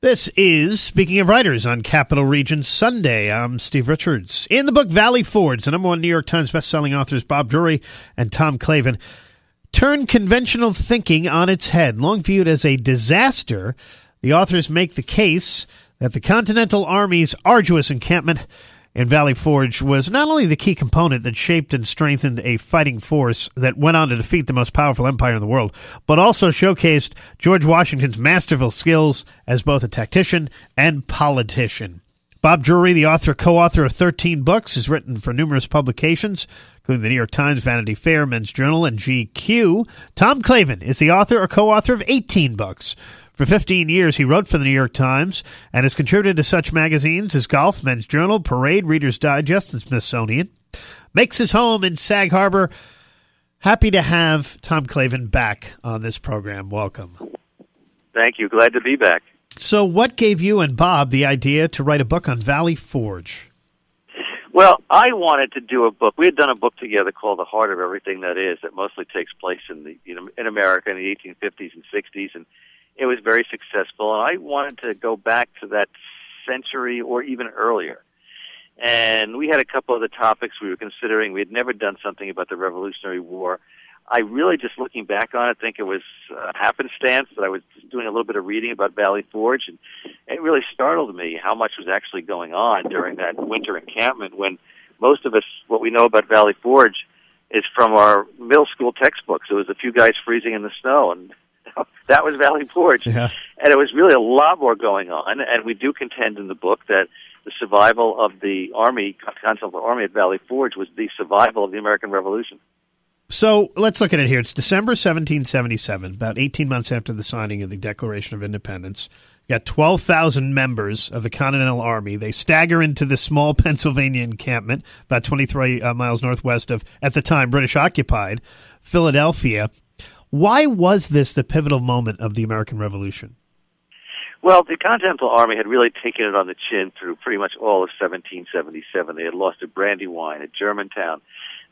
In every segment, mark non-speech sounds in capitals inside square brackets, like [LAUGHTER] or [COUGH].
This is Speaking of Writers on Capital Region Sunday. I'm Steve Richards. In the book Valley Forge, the number one New York Times bestselling authors Bob Drury and Tom Clavin turn conventional thinking on its head. Long viewed as a disaster, the authors make the case that the Continental Army's arduous encampment in Valley Forge was not only the key component that shaped and strengthened a fighting force that went on to defeat the most powerful empire in the world, but also showcased George Washington's masterful skills as both a tactician and politician. Bob Drury, the author co-author of 13 books, has written for numerous publications, including the New York Times, Vanity Fair, Men's Journal, and GQ. Tom Clavin is the author or co-author of 18 books. For 15 years, he wrote for the New York Times and has contributed to such magazines as Golf, Men's Journal, Parade, Reader's Digest, and Smithsonian. Makes his home in Sag Harbor. Happy to have Tom Clavin back on this program. Welcome. Thank you. Glad to be back. So, what gave you and Bob the idea to write a book on Valley Forge? Well, I wanted to do a book. We had done a book together called "The Heart of Everything That Is," that mostly takes place in the you know in America in the 1850s and 60s, and it was very successful, and I wanted to go back to that century or even earlier. And we had a couple of the topics we were considering. We had never done something about the Revolutionary War. I really, just looking back on it, think it was uh, happenstance that I was doing a little bit of reading about Valley Forge, and it really startled me how much was actually going on during that winter encampment when most of us, what we know about Valley Forge, is from our middle school textbooks. It was a few guys freezing in the snow, and [LAUGHS] that was Valley Forge. Yeah. And it was really a lot more going on. And we do contend in the book that the survival of the Army, Continental Army at Valley Forge, was the survival of the American Revolution. So let's look at it here. It's December 1777, about 18 months after the signing of the Declaration of Independence. You got 12,000 members of the Continental Army. They stagger into the small [LAUGHS] Pennsylvania encampment, about 23 uh, miles northwest of, at the time, British occupied Philadelphia. Why was this the pivotal moment of the American Revolution? Well, the Continental Army had really taken it on the chin through pretty much all of 1777. They had lost at Brandywine, at Germantown.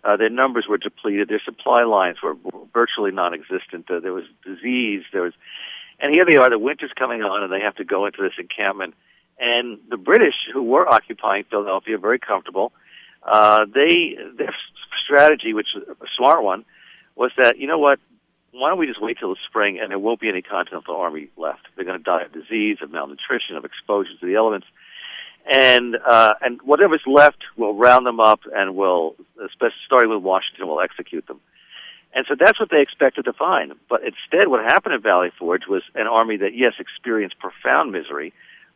Uh, their numbers were depleted. Their supply lines were virtually non-existent. Uh, there was disease. There was, and here they are. The winter's coming on, and they have to go into this encampment. And the British, who were occupying Philadelphia, very comfortable. Uh, they their strategy, which was a smart one, was that you know what why don't we just wait till the spring and there won't be any Continental Army left? They're going to die of disease, of malnutrition, of exposure to the elements, and uh, and whatever's left, we'll round them up and we'll, especially starting with Washington, we'll execute them. And so that's what they expected to find. But instead, what happened at Valley Forge was an army that, yes, experienced profound misery.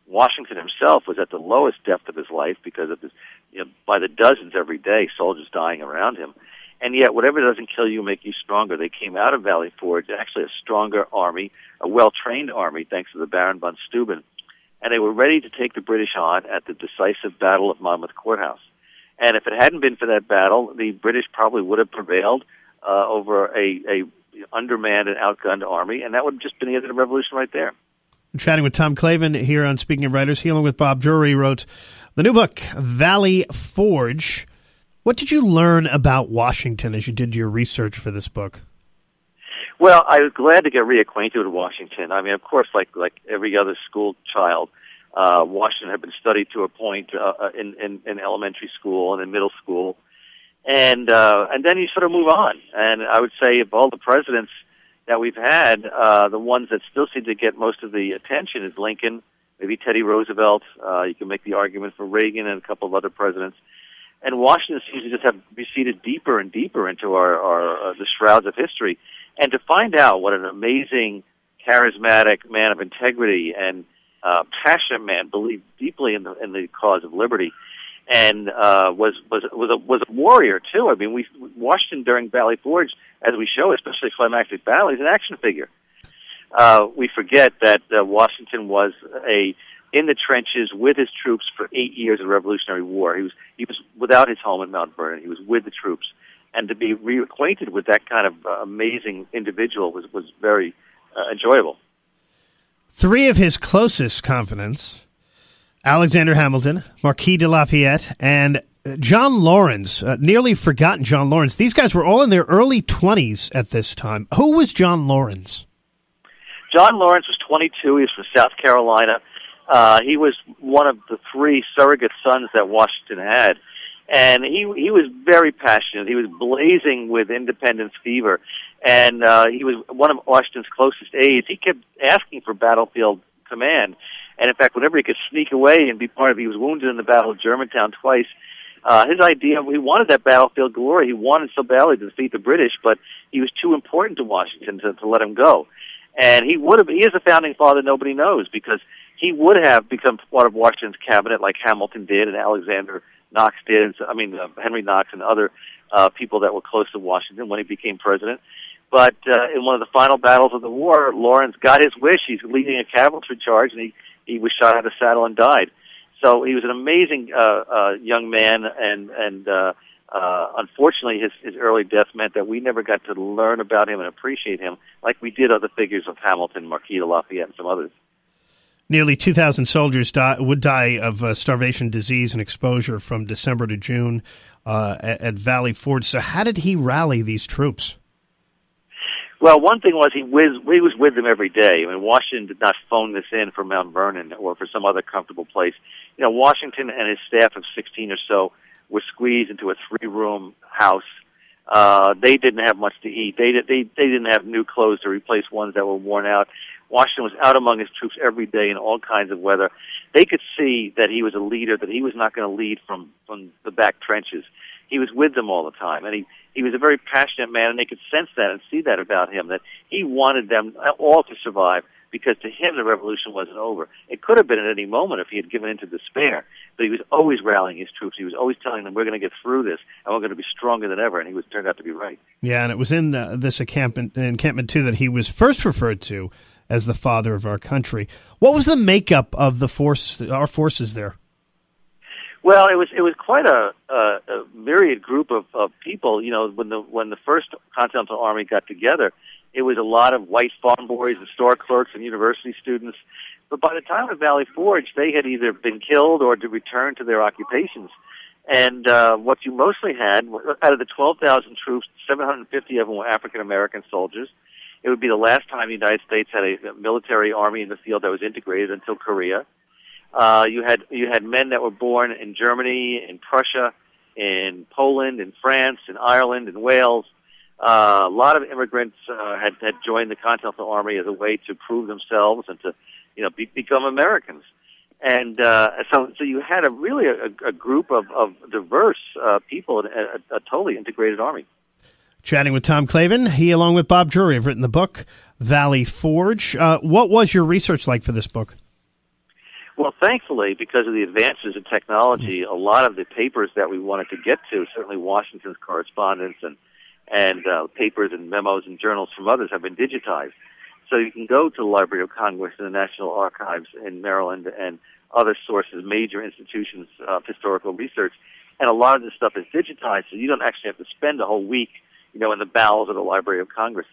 Washington himself was at the lowest depth of his life because of his, you know, by the dozens every day, soldiers dying around him. And yet, whatever doesn't kill you make you stronger. They came out of Valley Forge, actually a stronger army, a well-trained army, thanks to the Baron von Steuben. And they were ready to take the British on at the decisive Battle of Monmouth Courthouse. And if it hadn't been for that battle, the British probably would have prevailed uh, over a, a undermanned and outgunned army, and that would have just been the end of the revolution right there. I'm chatting with Tom Clavin here on Speaking of Writers. He, along with Bob Drury, wrote the new book, Valley Forge. What did you learn about Washington as you did your research for this book? Well, I was glad to get reacquainted with Washington. I mean, of course, like like every other school child, uh, Washington had been studied to a point uh, uh, in, in in elementary school and in middle school, and uh, and then you sort of move on. And I would say of all the presidents that we've had, uh, the ones that still seem to get most of the attention is Lincoln, maybe Teddy Roosevelt. Uh, you can make the argument for Reagan and a couple of other presidents and Washington seems to just have receded deeper and deeper into our, our uh, the shrouds of history. And to find out what an amazing, charismatic man of integrity and uh, passionate man, believed deeply in the in the cause of liberty, and uh, was was was a was a warrior too. I mean, we Washington during Valley Forge, as we show, especially climactic battle, he's an action figure. Uh, we forget that uh, Washington was a in the trenches with his troops for eight years of the Revolutionary War. He was he was without his home at Mount Vernon. He was with the troops, and to be reacquainted with that kind of uh, amazing individual was was very uh, enjoyable. Three of his closest confidants, Alexander Hamilton, Marquis de Lafayette, and John Laurens, uh, nearly forgotten John Laurens. These guys were all in their early 20s at this time. Who was John Laurens? John Laurens was 22. He was from South Carolina Uh, he was one of the three surrogate sons that Washington had, and he he was very passionate. He was blazing with independence fever, and uh, he was one of Washington's closest aides. He kept asking for battlefield command, and in fact, whenever he could sneak away and be part of, he was wounded in the Battle of Germantown twice. Uh, his idea, he wanted that battlefield glory. He wanted so badly to defeat the British, but he was too important to Washington to, to let him go. And he would have, he is a founding father nobody knows because he would have become part of Washington's cabinet like Hamilton did and Alexander Knox did, and, I mean, uh, Henry Knox and other uh, people that were close to Washington when he became president. But uh, in one of the final battles of the war, Laurens got his wish. He's leading a cavalry charge, and he, he was shot out of the saddle and died. So he was an amazing uh, uh, young man, and and uh, uh, unfortunately, his his early death meant that we never got to learn about him and appreciate him like we did other figures of Hamilton, Marquis de Lafayette, and some others. Nearly 2,000 soldiers die, would die of uh, starvation, disease, and exposure from December to June uh, at, at Valley Forge. So, how did he rally these troops? Well, one thing was he was he was with them every day. I mean, Washington did not phone this in from Mount Vernon or for some other comfortable place. You know, Washington and his staff of 16 or so were squeezed into a three-room house. Uh, they didn't have much to eat. They they they didn't have new clothes to replace ones that were worn out. Washington was out among his troops every day in all kinds of weather. They could see that he was a leader, that he was not going to lead from from the back trenches. He was with them all the time, and he he was a very passionate man, and they could sense that and see that about him, that he wanted them all to survive because to him the revolution wasn't over. It could have been at any moment if he had given in to despair, but he was always rallying his troops. He was always telling them, "We're going to get through this, and we're going to be stronger than ever." And he was turned out to be right. Yeah, and it was in uh, this encampment, encampment too that he was first referred to as the father of our country. What was the makeup of the force, our forces there? Well, it was it was quite a, a, a myriad group of, of people. You know, when the when the first Continental Army got together, it was a lot of white farm boys and store clerks and university students. But by the time of Valley Forge, they had either been killed or to return to their occupations. And uh, what you mostly had, out of the 12,000 troops, 750 of them were African American soldiers. It would be the last time the United States had a military army in the field that was integrated until Korea. Uh, you had you had men that were born in Germany, in Prussia, in Poland, in France, in Ireland, in Wales. Uh, a lot of immigrants uh, had had joined the Continental Army as a way to prove themselves and to, you know, be, become Americans. And uh, so, so you had a really a, a group of, of diverse uh, people, a, a totally integrated army. Chatting with Tom Clavin, he along with Bob Drury have written the book Valley Forge. Uh, what was your research like for this book? Well, thankfully, because of the advances in technology, a lot of the papers that we wanted to get to, certainly Washington's correspondence and and uh, papers and memos and journals from others, have been digitized. So you can go to the Library of Congress and the National Archives in Maryland and other sources, major institutions of historical research, and a lot of this stuff is digitized, so you don't actually have to spend a whole week, you know, in the bowels of the Library of Congress.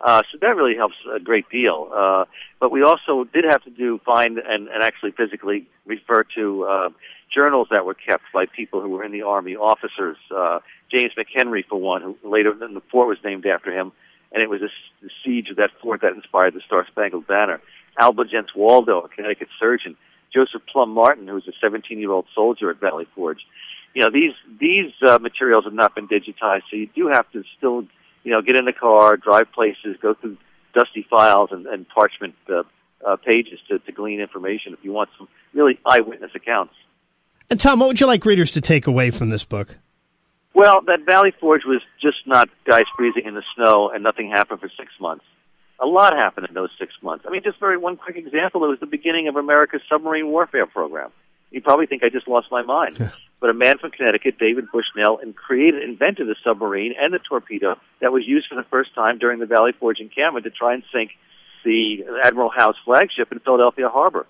Uh, so that really helps a great deal. Uh, but we also did have to do find and, and actually physically refer to uh, journals that were kept by people who were in the army, officers. Uh, James McHenry, for one, who later the fort was named after him, and it was the siege of that fort that inspired the Star Spangled Banner. Albigence Waldo, a Connecticut surgeon. Joseph Plum Martin, who was a 17-year-old soldier at Valley Forge. You know, these these uh, materials have not been digitized, so you do have to still you know, get in the car, drive places, go through dusty files and, and parchment uh, uh, pages to, to glean information if you want some really eyewitness accounts. And Tom, what would you like readers to take away from this book? Well, that Valley Forge was just not guys freezing in the snow and nothing happened for six months. A lot happened in those six months. I mean, just very one quick example. It was the beginning of America's submarine warfare program. You probably think I just lost my mind. but a man from Connecticut, David Bushnell, and created, invented a submarine and a torpedo that was used for the first time during the Valley Forge encampment to try and sink the Admiral Howe's flagship in Philadelphia Harbor.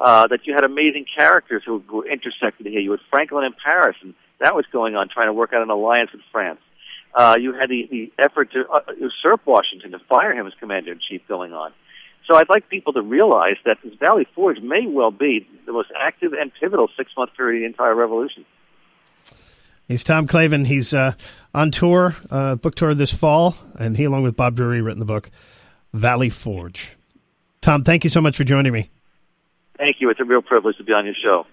Uh, that you had amazing characters who were intersected here. You had Franklin in Paris, and that was going on, trying to work out an alliance with France. Uh, you had the, the effort to uh, usurp Washington, to fire him as commander in chief going on. So I'd like people to realize that this Valley Forge may well be the most active and pivotal six month period of the entire revolution. He's Tom Clavin. He's uh, on tour, uh, book tour this fall, and he, along with Bob Drury, written the book Valley Forge. Tom, thank you so much for joining me. Thank you. It's a real privilege to be on your show.